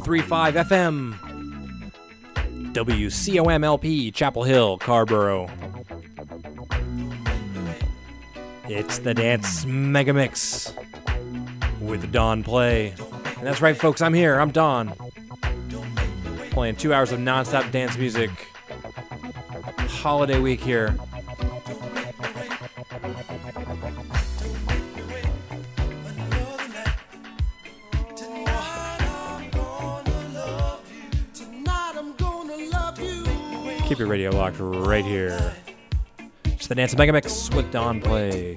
1035 FM, WCOMLP, Chapel Hill, Carrboro. It's the Dance Megamix with Don Play. And that's right, folks, I'm here. I'm Don. Playing two hours of nonstop dance music. Holiday week here. Right here. It's the Dance Megamix with Don Play.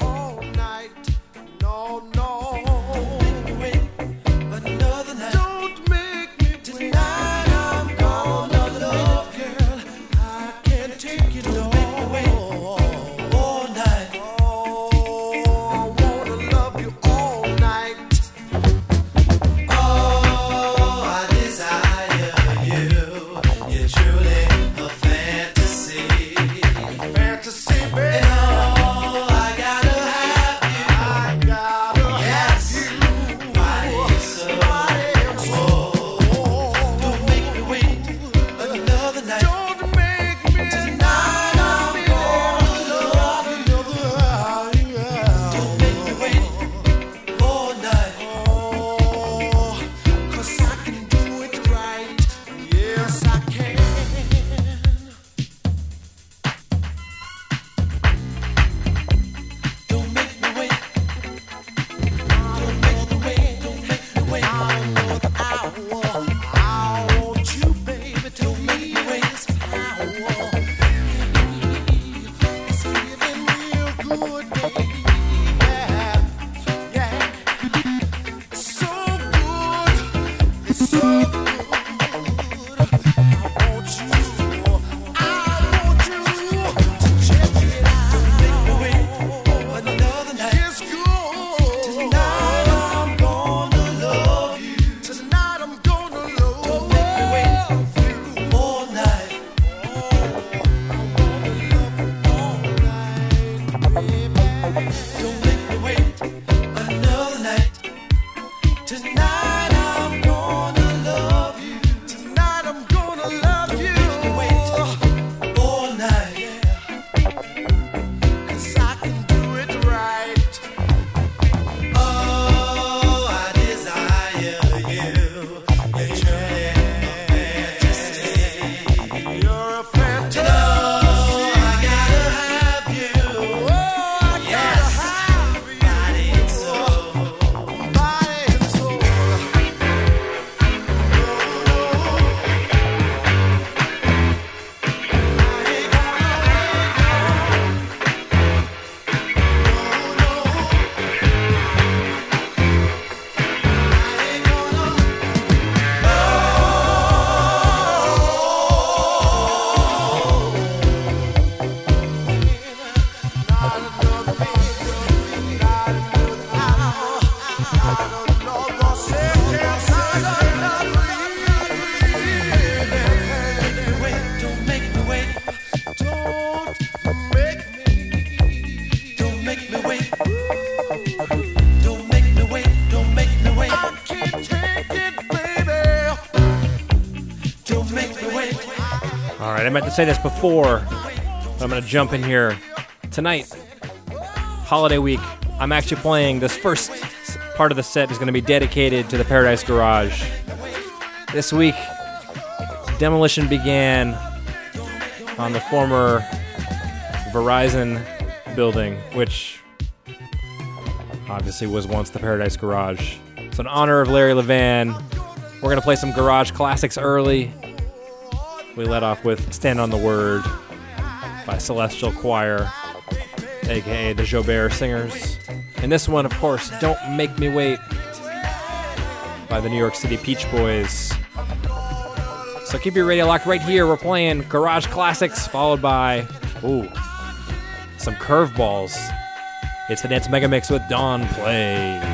All right, I meant to say this before, but I'm going to jump in here. Tonight, holiday week, I'm actually playing this first part of the set is going to be dedicated to the Paradise Garage. This week, demolition began on the former Verizon building, which obviously was once the Paradise Garage. So, in honor of Larry Levan, we're going to play some garage classics early. We let off with Stand on the Word by Celestial Choir, aka the Joubert Singers. And this one, of course, Don't Make Me Wait by the New York Citi Peech Boys. So keep your radio locked right here. We're playing Garage Classics, followed by, ooh, some curveballs. It's the Dance Mega Mix with Don Play.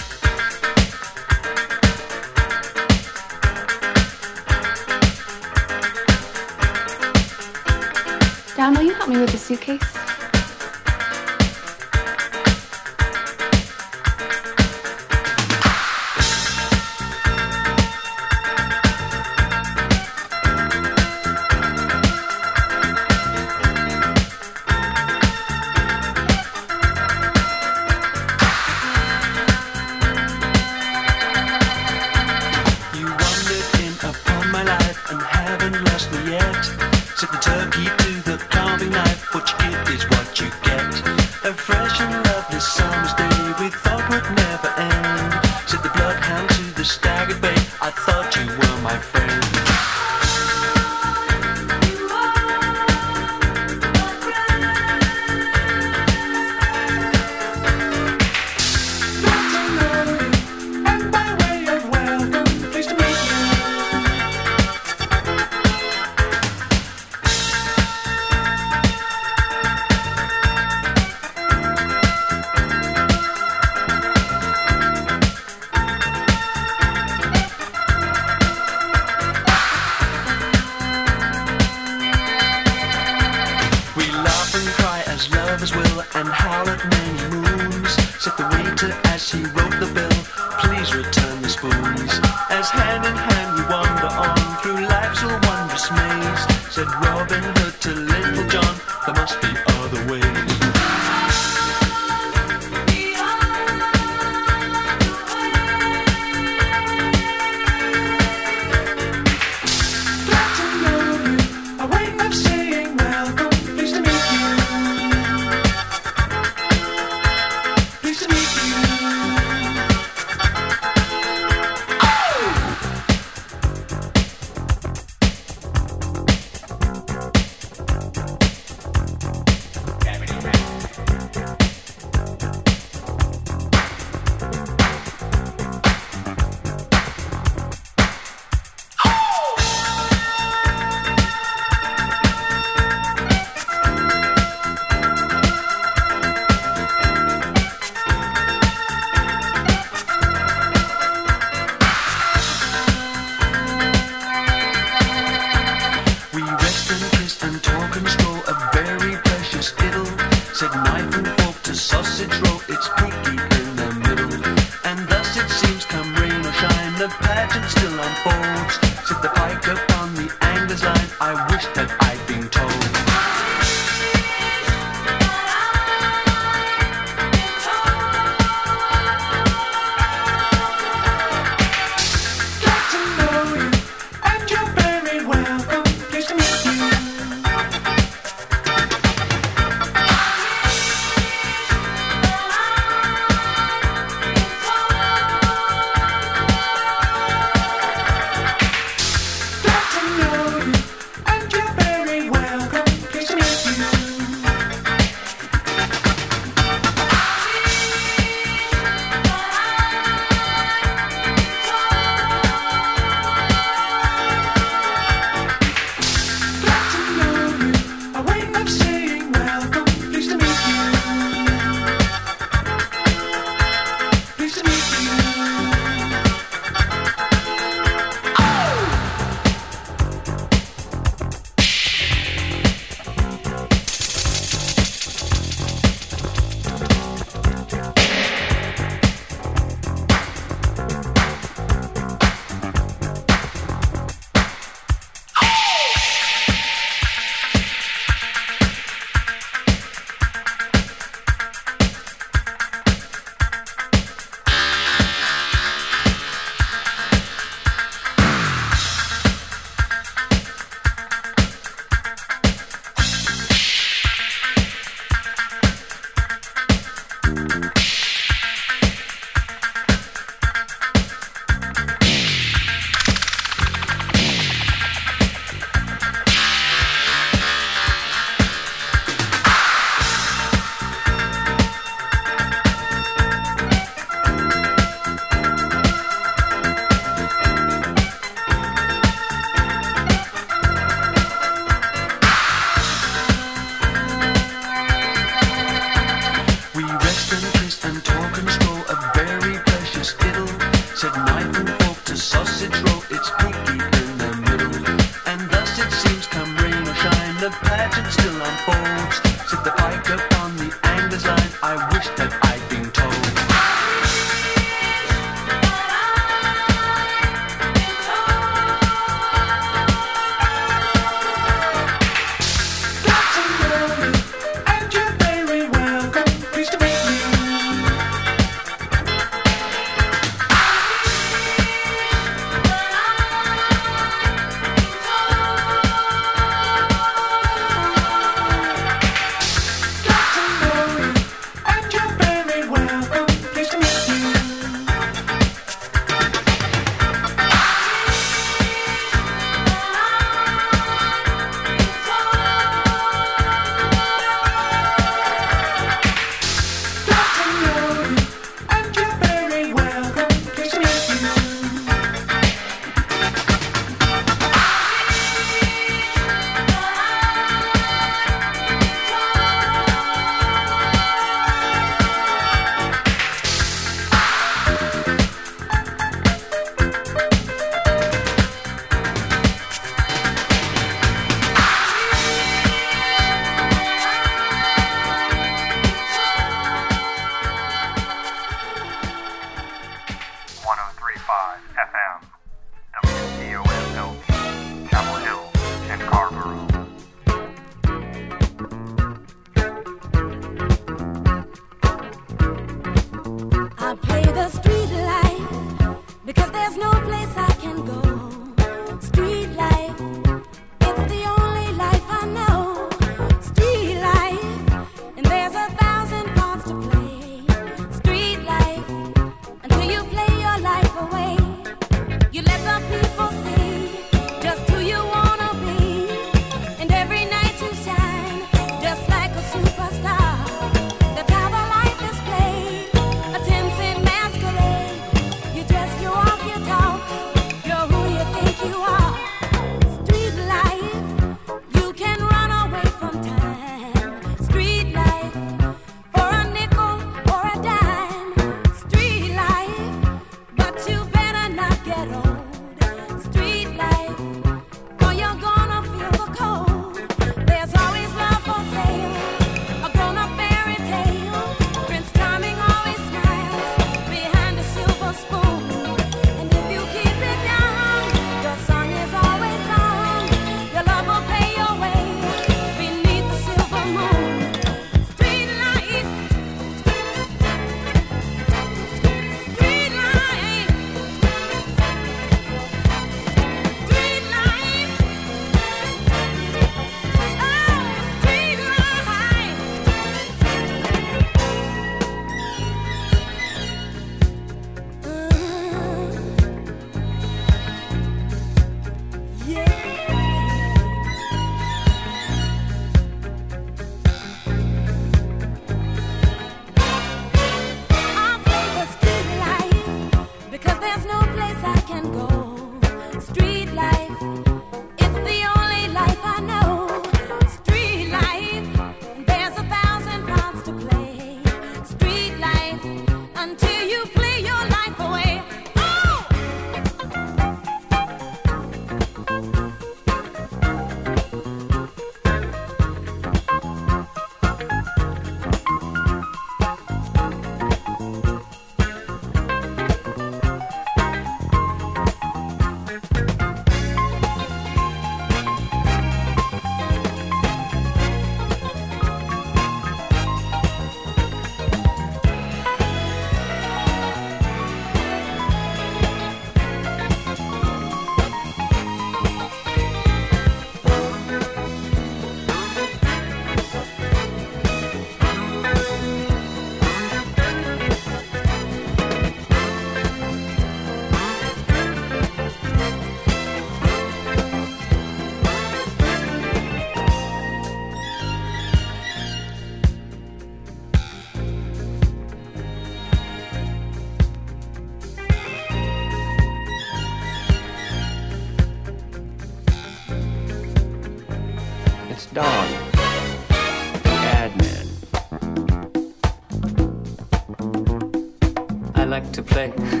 Like to play.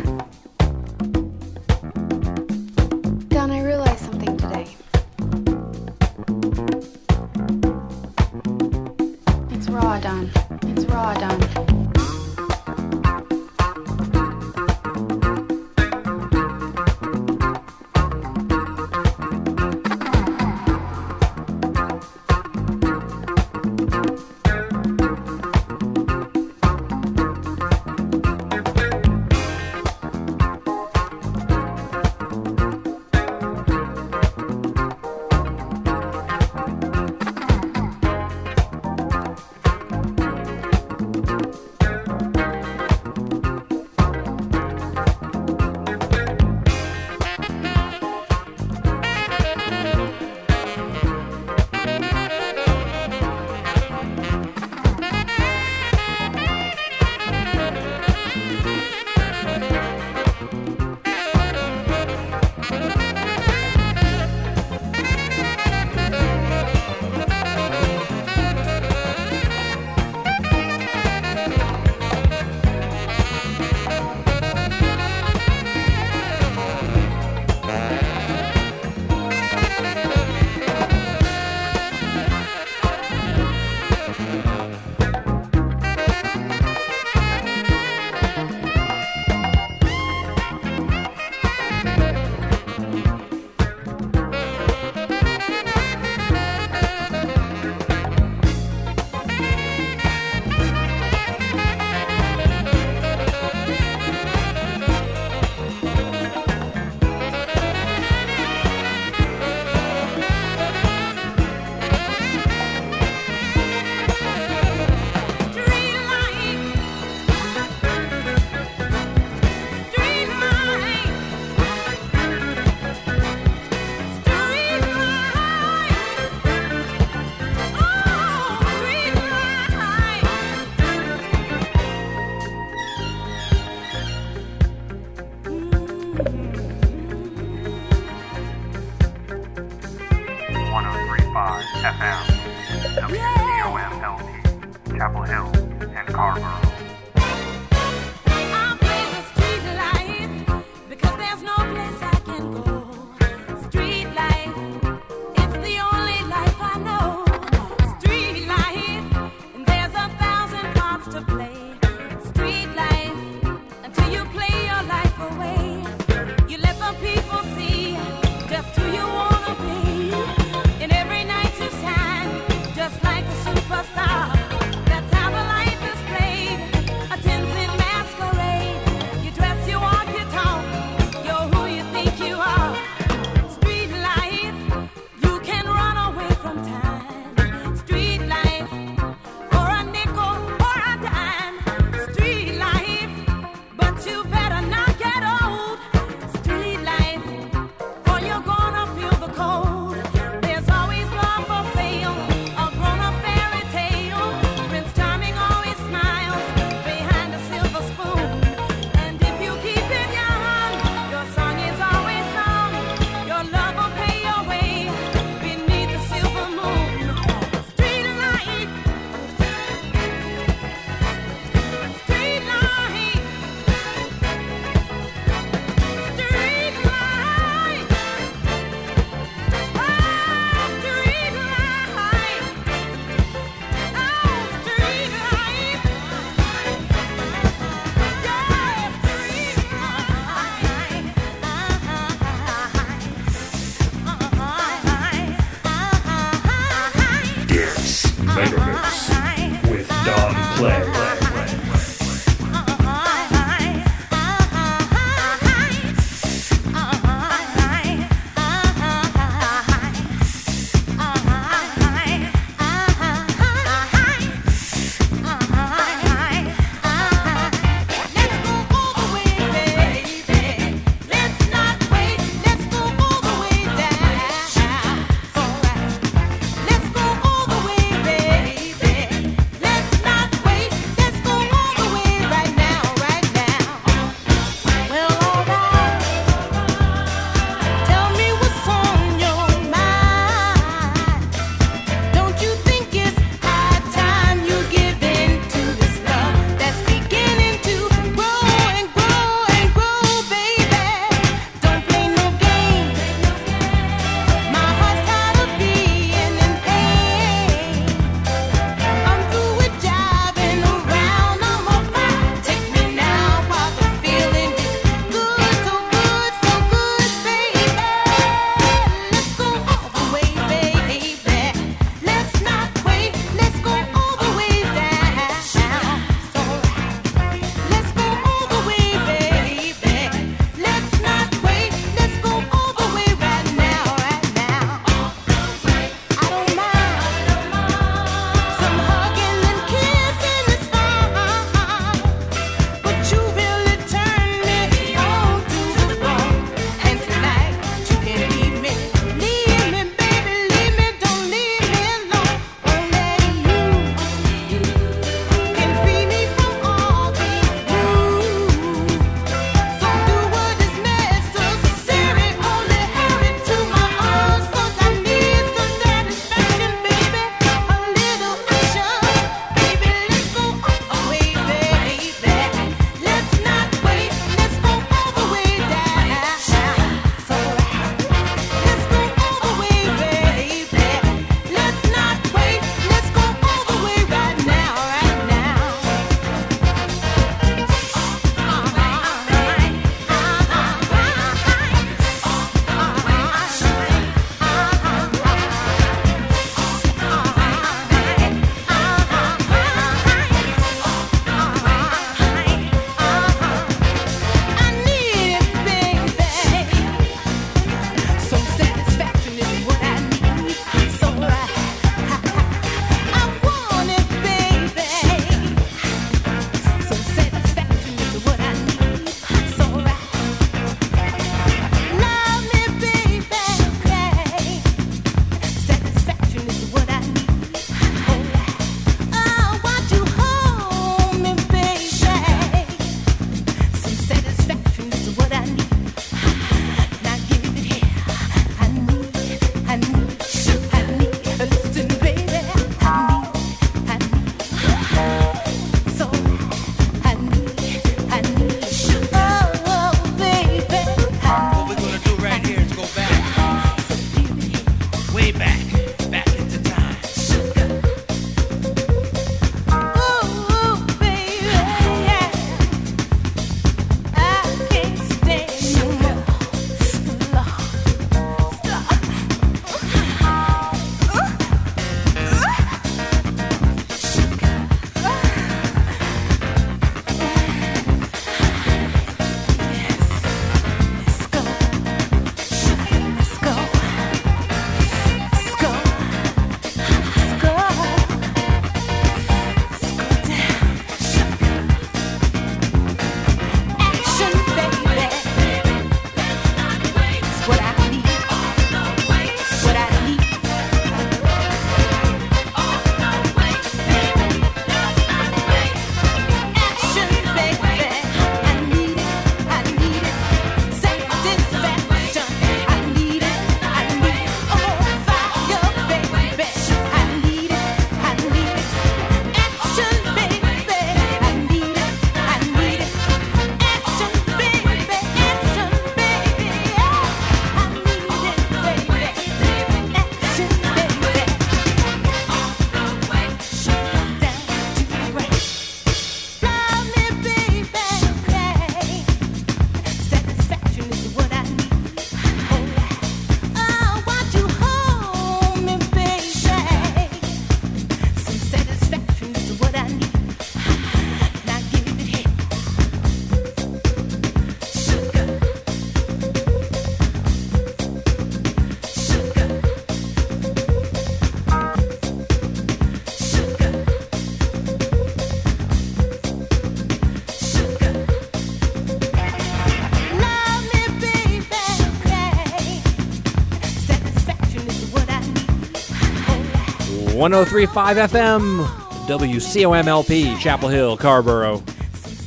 1035 FM, WCOMLP, Chapel Hill, Carrboro.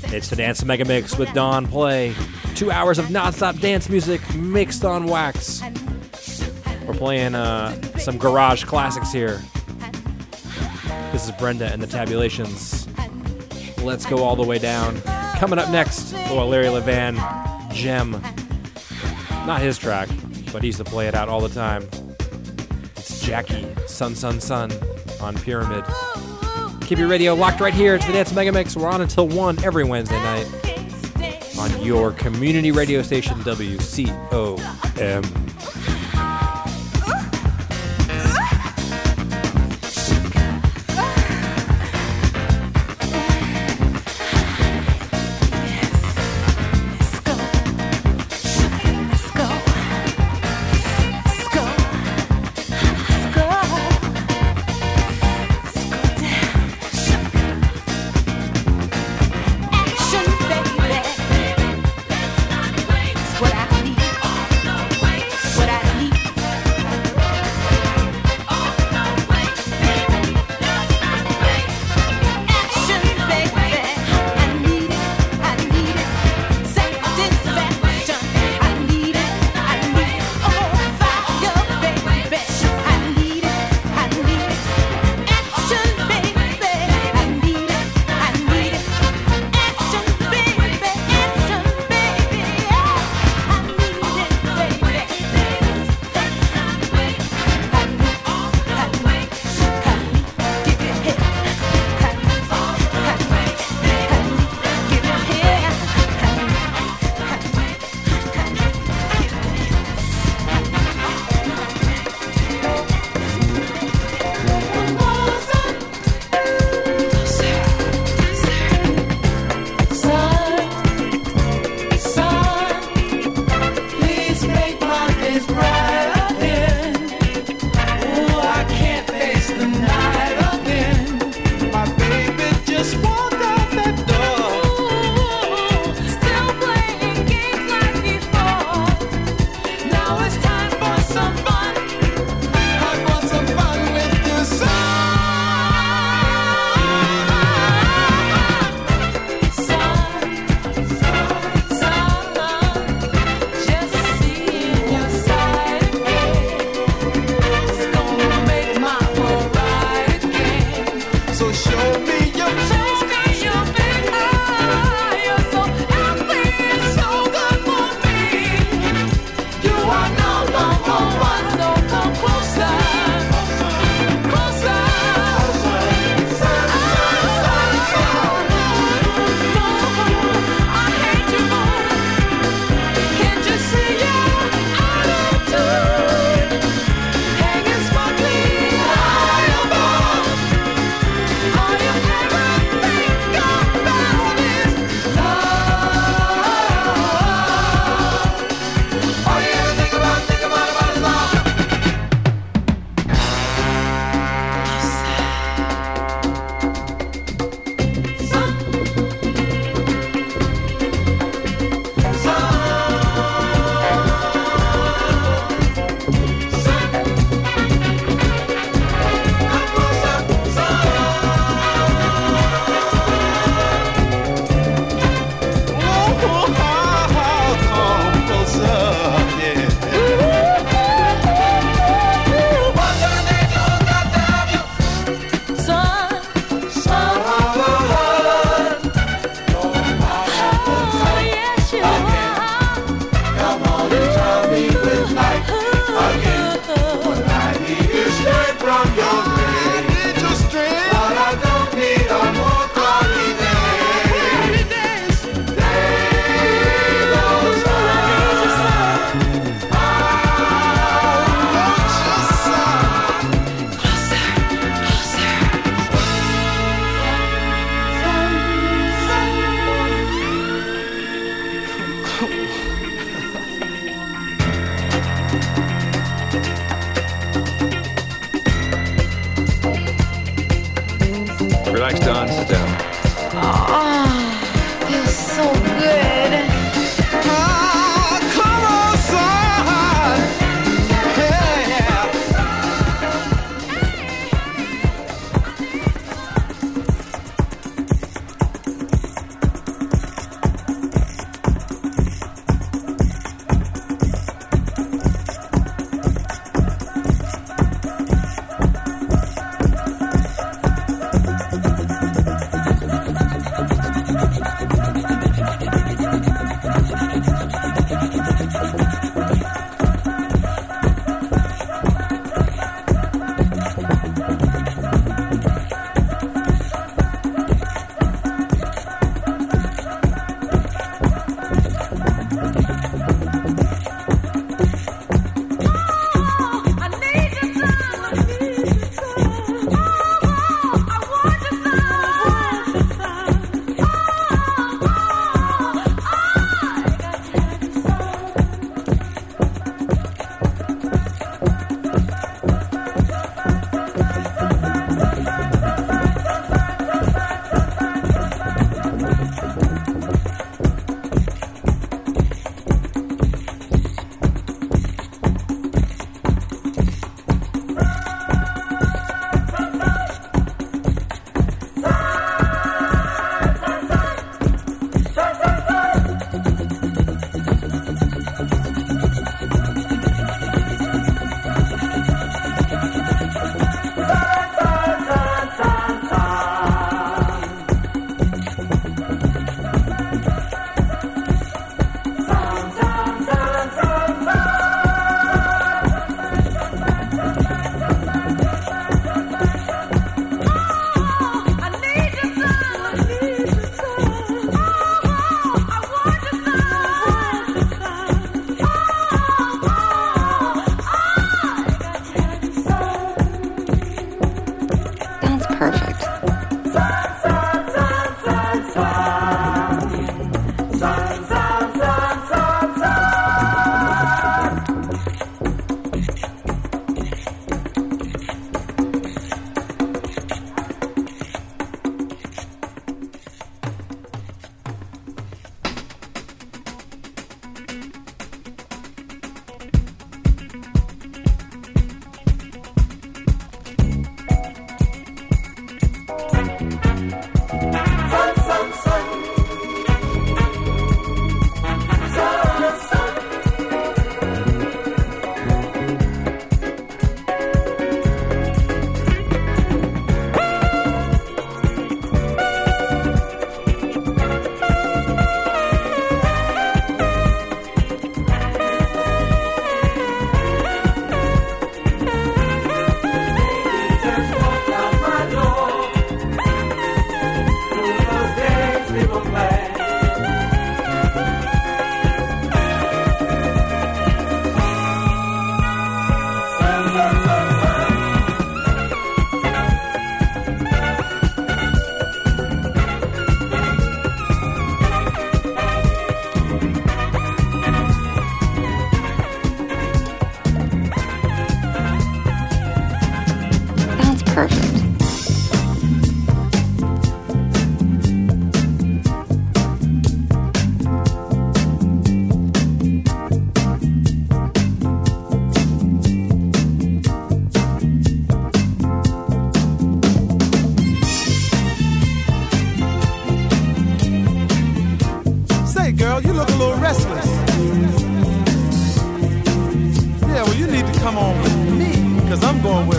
It's the Dance Mega Mix with Don Play. Two hours of nonstop dance music mixed on wax. We're playing uh, some garage classics here. This is Brenda and the Tabulations. Let's go all the way down. Coming up next, oh, Larry Levan, Gem. Not his track, but he used to play it out all the time. It's Jakki, Sun Sun Sun on Pyramid. Keep your radio locked right here to the Dance Mega Mix. We're on until 1 every Wednesday night on your community radio station, WCOM.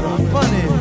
Going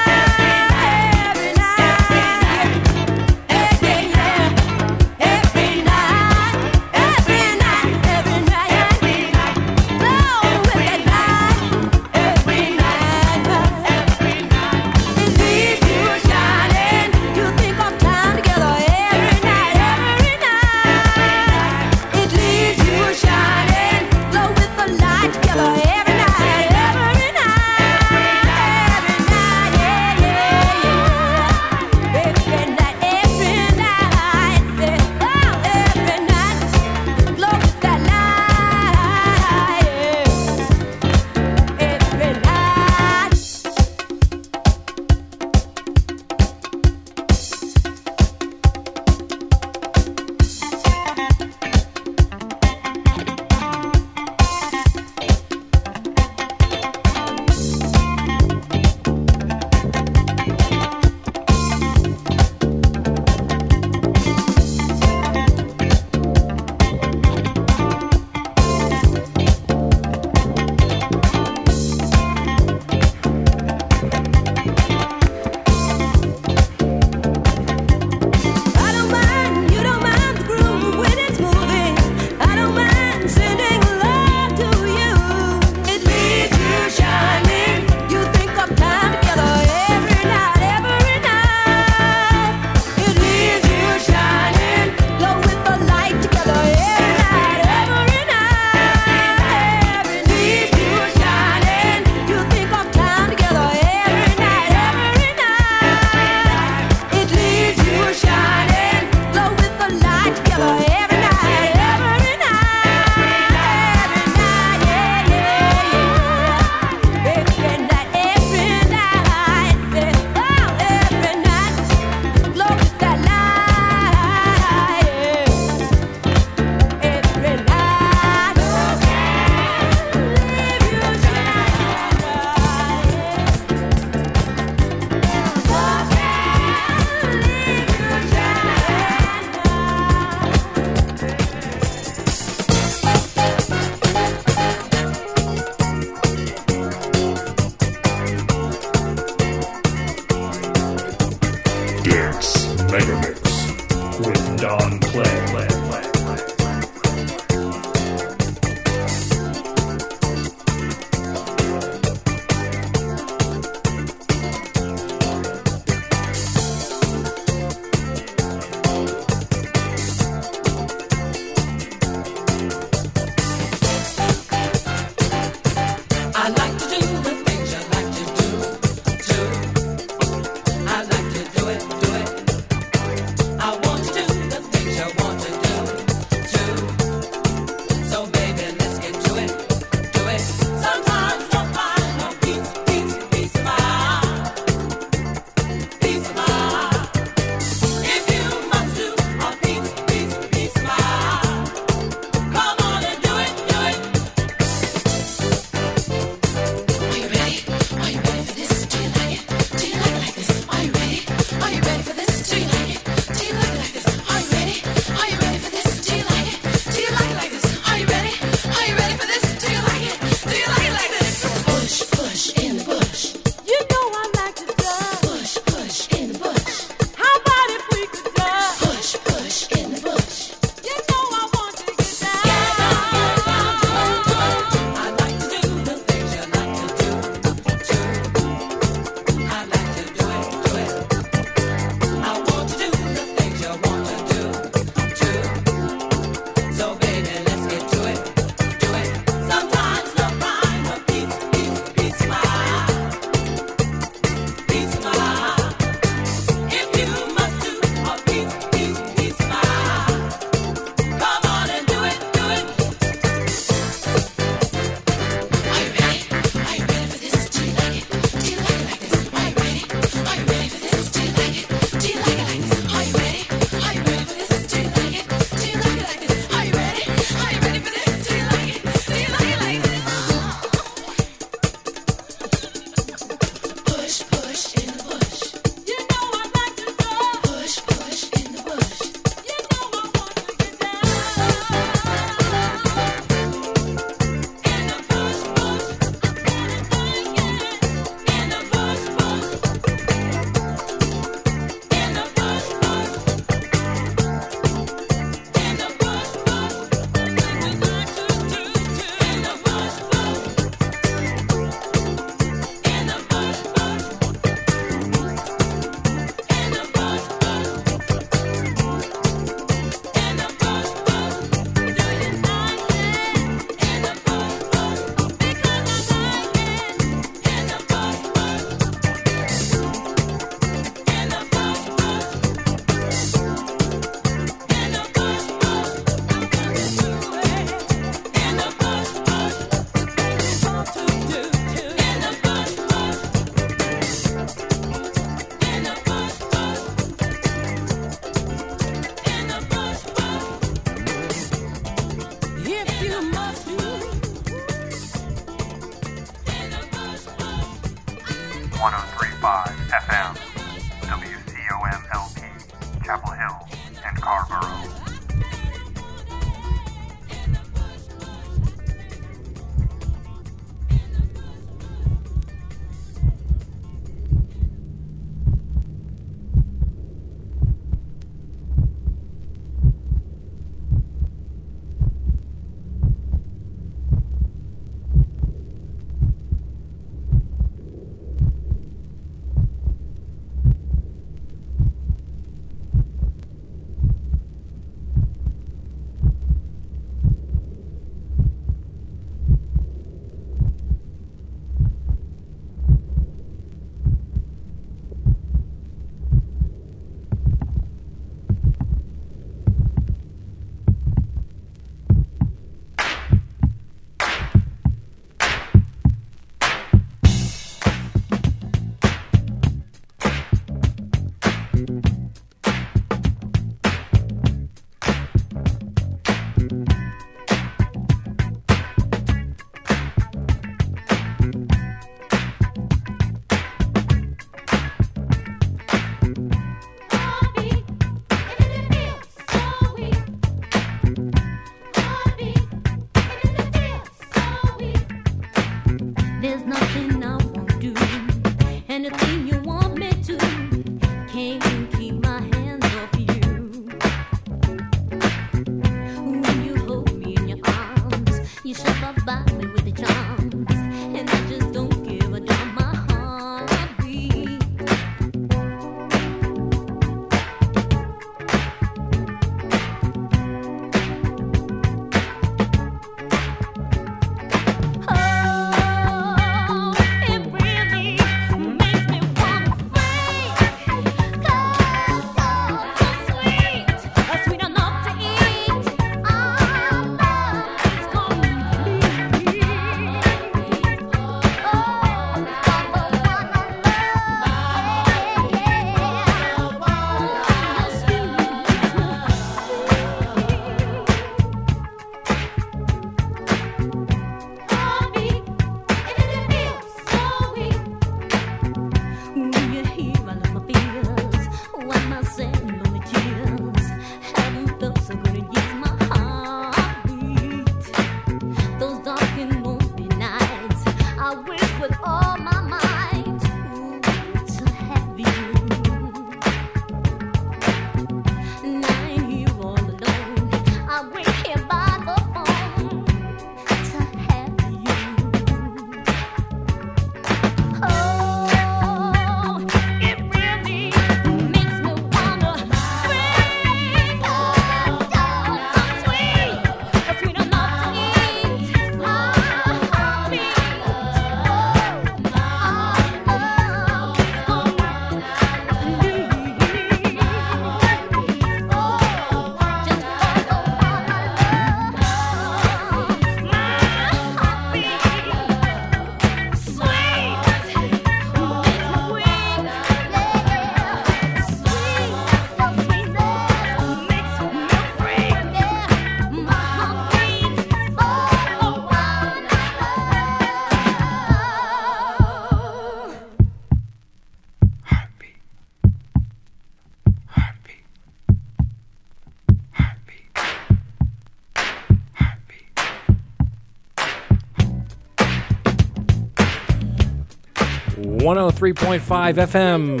103.5 FM.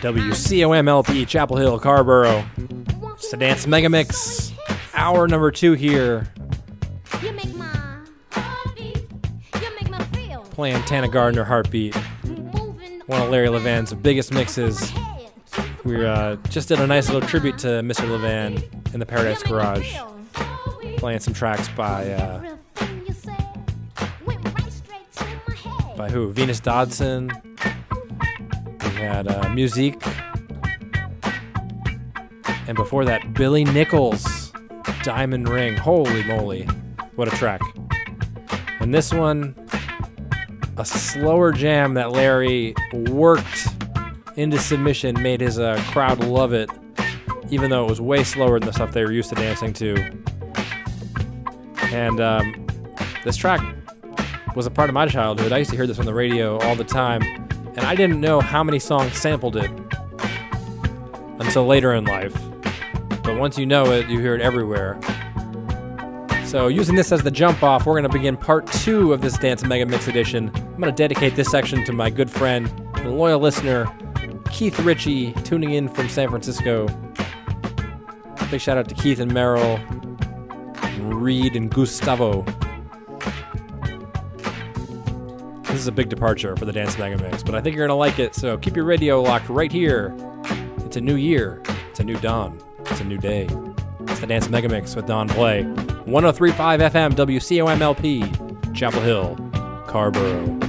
WCOMLP, Chapel Hill, Carrboro. It's the Dance Megamix. Hour number two here. Playing Tana Gardner Heartbeat. One of Larry Levan's biggest mixes. We uh, just did a nice little tribute to Mr. Levan in the Paradise Garage. Playing some tracks by. Uh, by who? Venus Dodson. We had uh, Musique. And before that, Billy Nichols, Diamond Ring. Holy moly. What a track. And this one, a slower jam that Larry worked into submission, made his uh, crowd love it, even though it was way slower than the stuff they were used to dancing to. And um, this track was a part of my childhood. I used to hear this on the radio all the time, and I didn't know how many songs sampled it until later in life. But once you know it, you hear it everywhere. So, using this as the jump off, we're going to begin part two of this Dance Mega Mix edition. I'm going to dedicate this section to my good friend and loyal listener, Keith Ritchie, tuning in from San Francisco. Big shout out to Keith and Merrill, Reed and Gustavo. This is a big departure for the Dance Mega Mix, but I think you're going to like it, so keep your radio locked right here. It's a new year, it's a new dawn, it's a new day. It's the Dance Mega Mix with Don Play. 1035 FM, WCOMLP, Chapel Hill, Carrboro.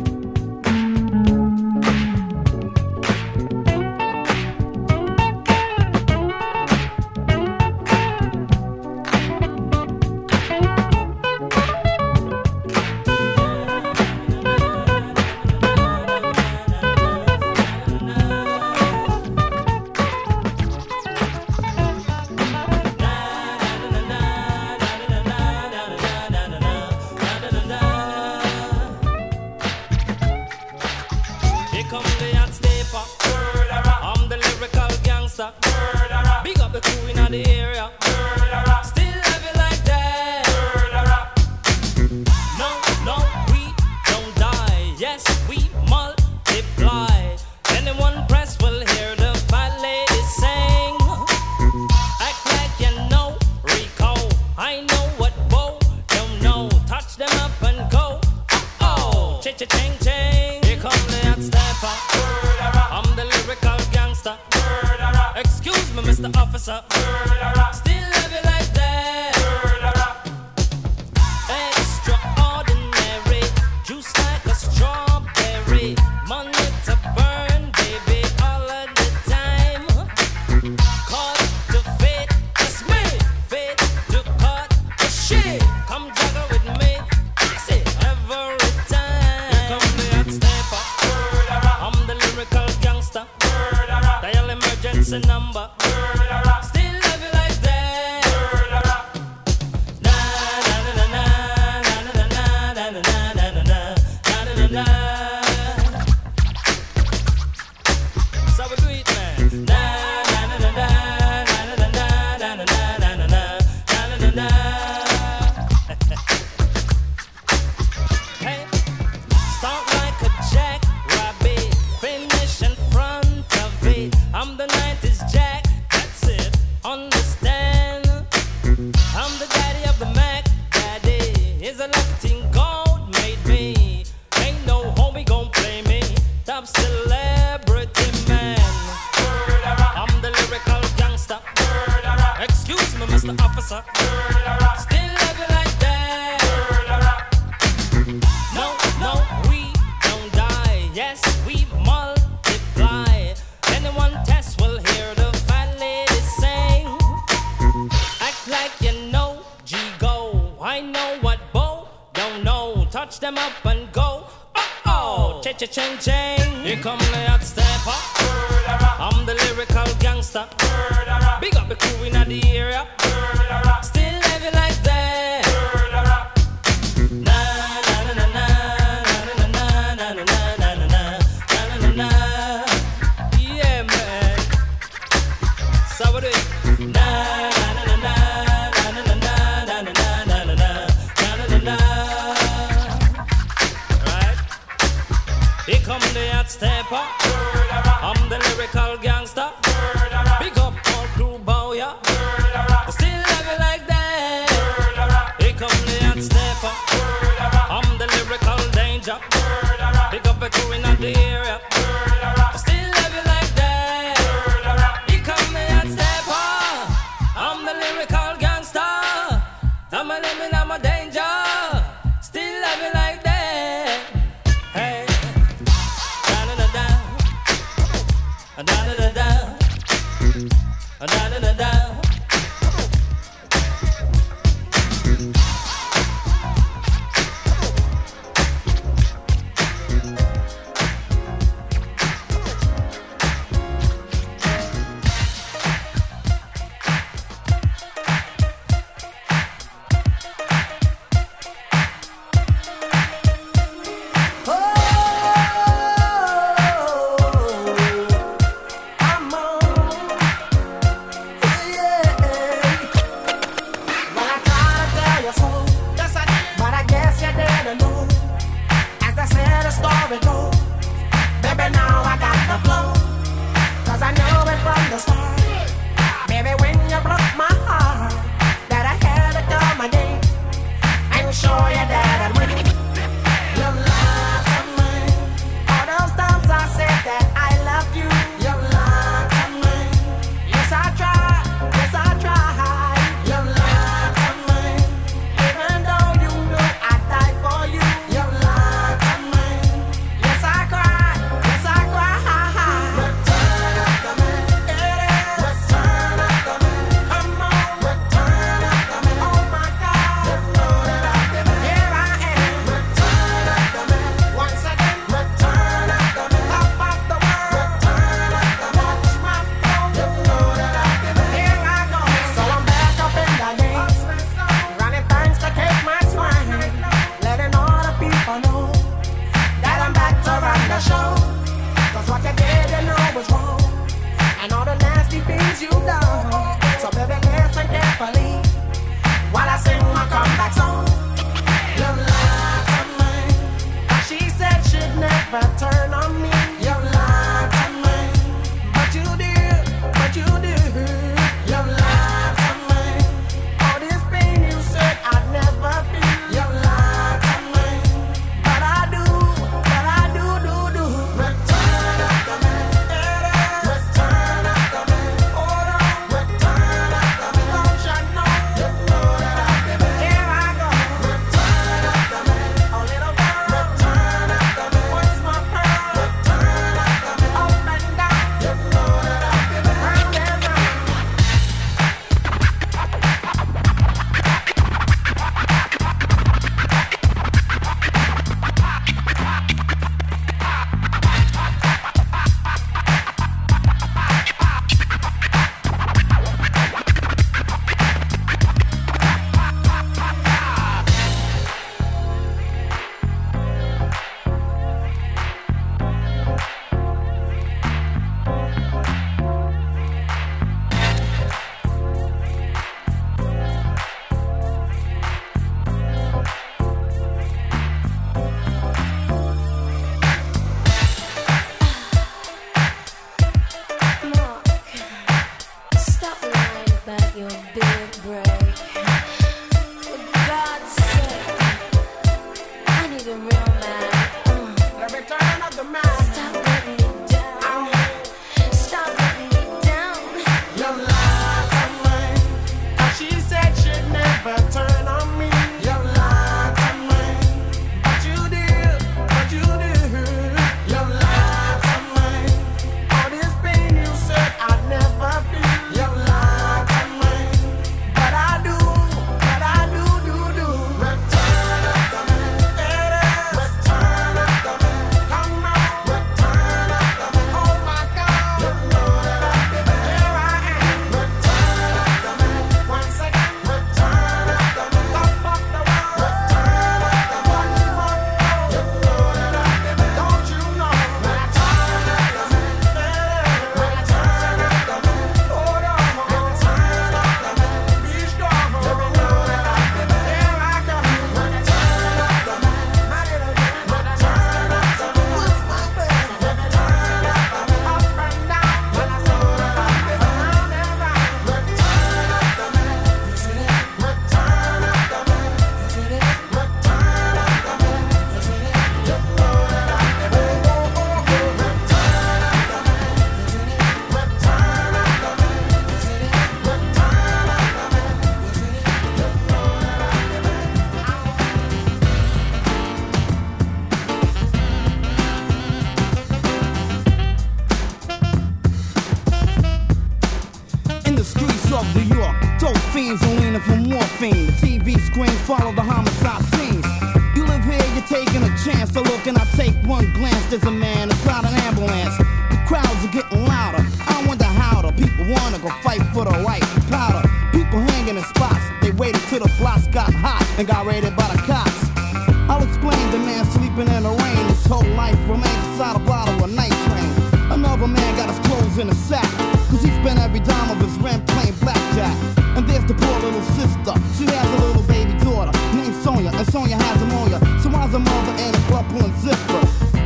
Fiends are leaning for morphine. The TV screens follow the homicide scenes. You live here, you're taking a chance to look, and I take one glance. There's a man inside an ambulance. The crowds are getting louder. I wonder how the people wanna go fight for the right powder. People hanging in spots. They waited till the blocks got hot and got raided by the cops. Sister. She has a little baby daughter named Sonia. And Sonia has pneumonia. So why's a mother and a club pulling zipper?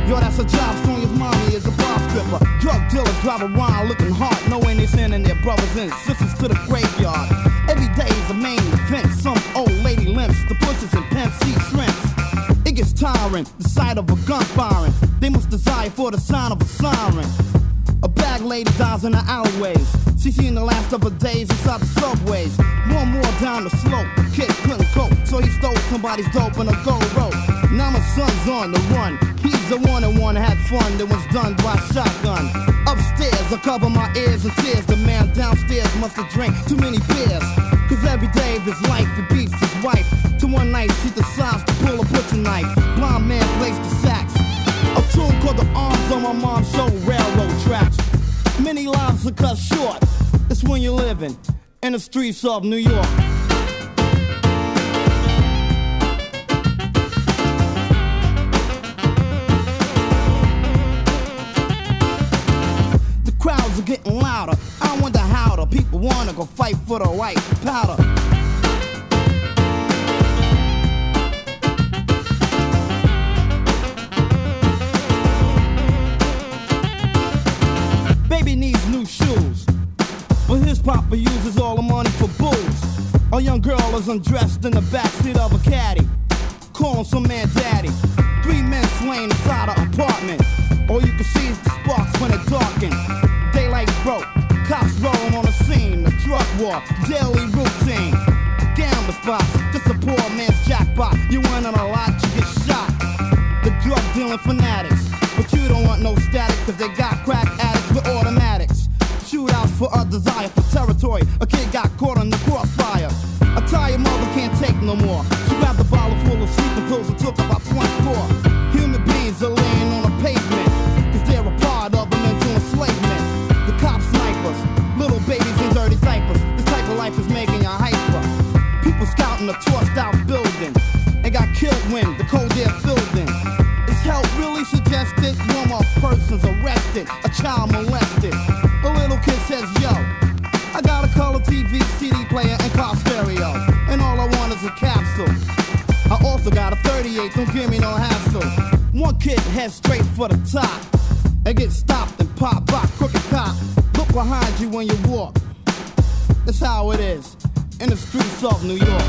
Yo, that's a job. Sonia's mommy is a bar stripper. Drug dealers drive around looking hard, knowing they're sending their brothers and sisters to the graveyard. Every day is a main event. Some old lady limps, the pushes and pimps eat shrimps. It gets tiring, the sight of a gun firing. They must desire for the sound of a siren. A bag lady dies in the alleyways. The last of days inside the subways. One more down the slope, the kid couldn't cope, so he stole somebody's dope in a gold rope. Now my son's on the run. He's the one and one had fun that was done by shotgun. Upstairs, I cover my ears and tears. The man downstairs must have drank too many beers. Cause every day of his life he beats his wife. To one night she decides to pull a butcher knife. Blind man plays the sax. A tune called The Arms on my mom's show railroad tracks. Many lives are cut short. When you're living in the streets of New York. The crowds are getting louder. I wonder how the people wanna go fight for the right powder. Baby needs new shoes, but his papa uses all the money for booze. A young girl is undressed in the backseat of a caddy, calling some man daddy. Three men slain inside an apartment. All you can see is the sparks when it darken. Daylight broke, cops rolling on the scene. The drug war, daily routine. Gambler spots, just a poor man's jackpot. You win on a lot, you get shot. The drug dealing fanatics. But you don't want no static, cause they got crack for a desire for territory. A kid got caught in the crossfire. A tired mother can't take no more. She grabbed a bottle full of sleeping pills and took about 24. Human beings are laying on the pavement, cause they're a part of a mental enslavement. The cop snipers, little babies in dirty diapers. This type of life is making you hyper. People scouting a torched out building and got killed when the cold air filled in. Is help really suggested? One more person's arrested, a child molested. Got a 38, don't give me no hassle. One kid heads straight for the top and gets stopped and popped by crooked cop. Look behind you when you walk. That's how it is in the streets of New York.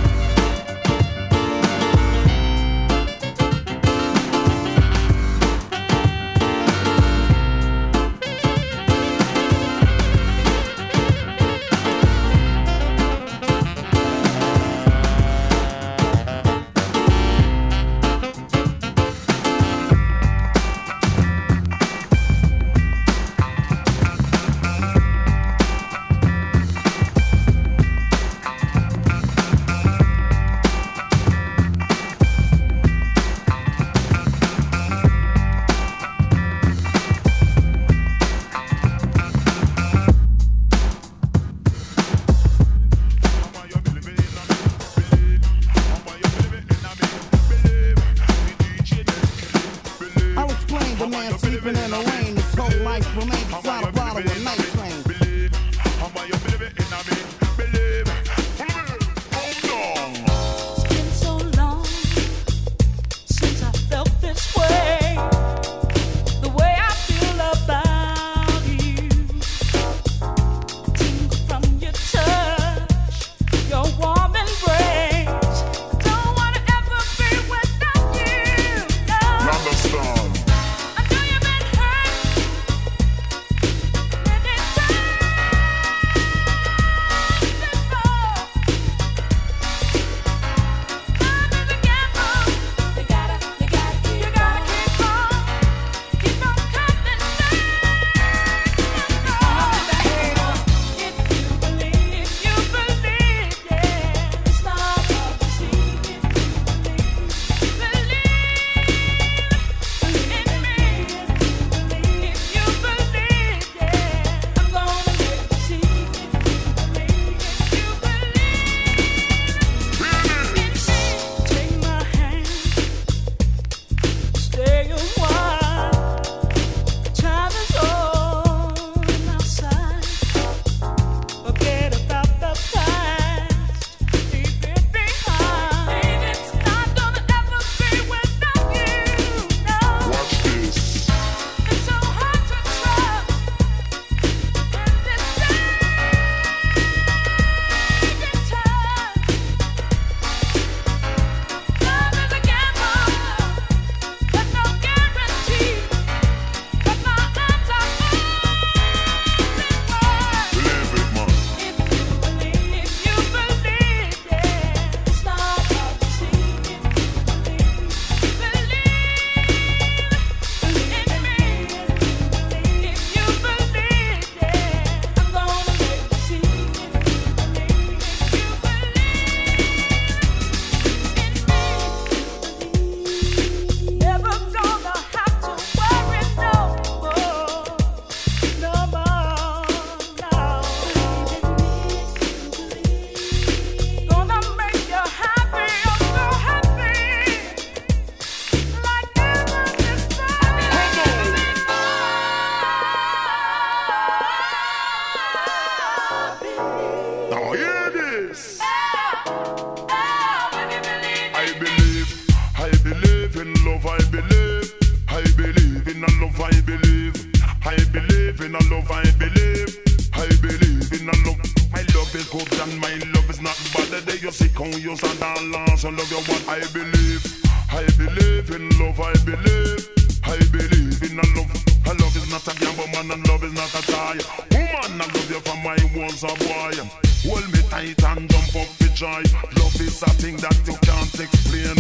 Can't explain.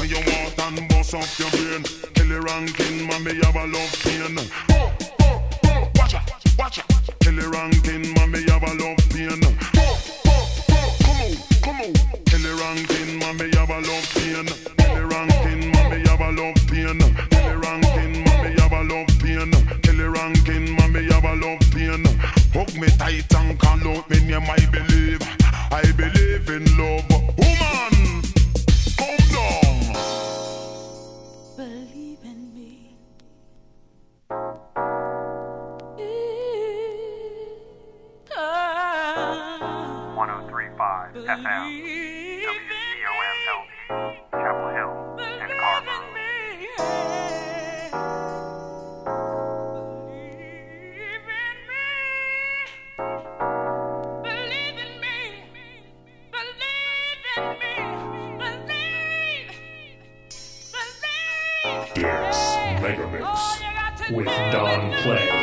On your heart and bust off your brain. Kelly Rankin, man, me have a love pain. Oh, oh, oh, watch out, watch out. Kelly Rankin, man, me have a love pain. Oh, oh, oh, come on, come on. Kelly Rankin, man, me have a love pain. Kelly Rankin, man, me have a love pain. Kelly Rankin, man, me have a love pain. Kelly Rankin, man, me have a love pain. Hug me tight and call out me name, I believe. I believe in love. 1035 FM, WCOM Chapel Hill, and Carver. Yes, Mega Mix with Don Play,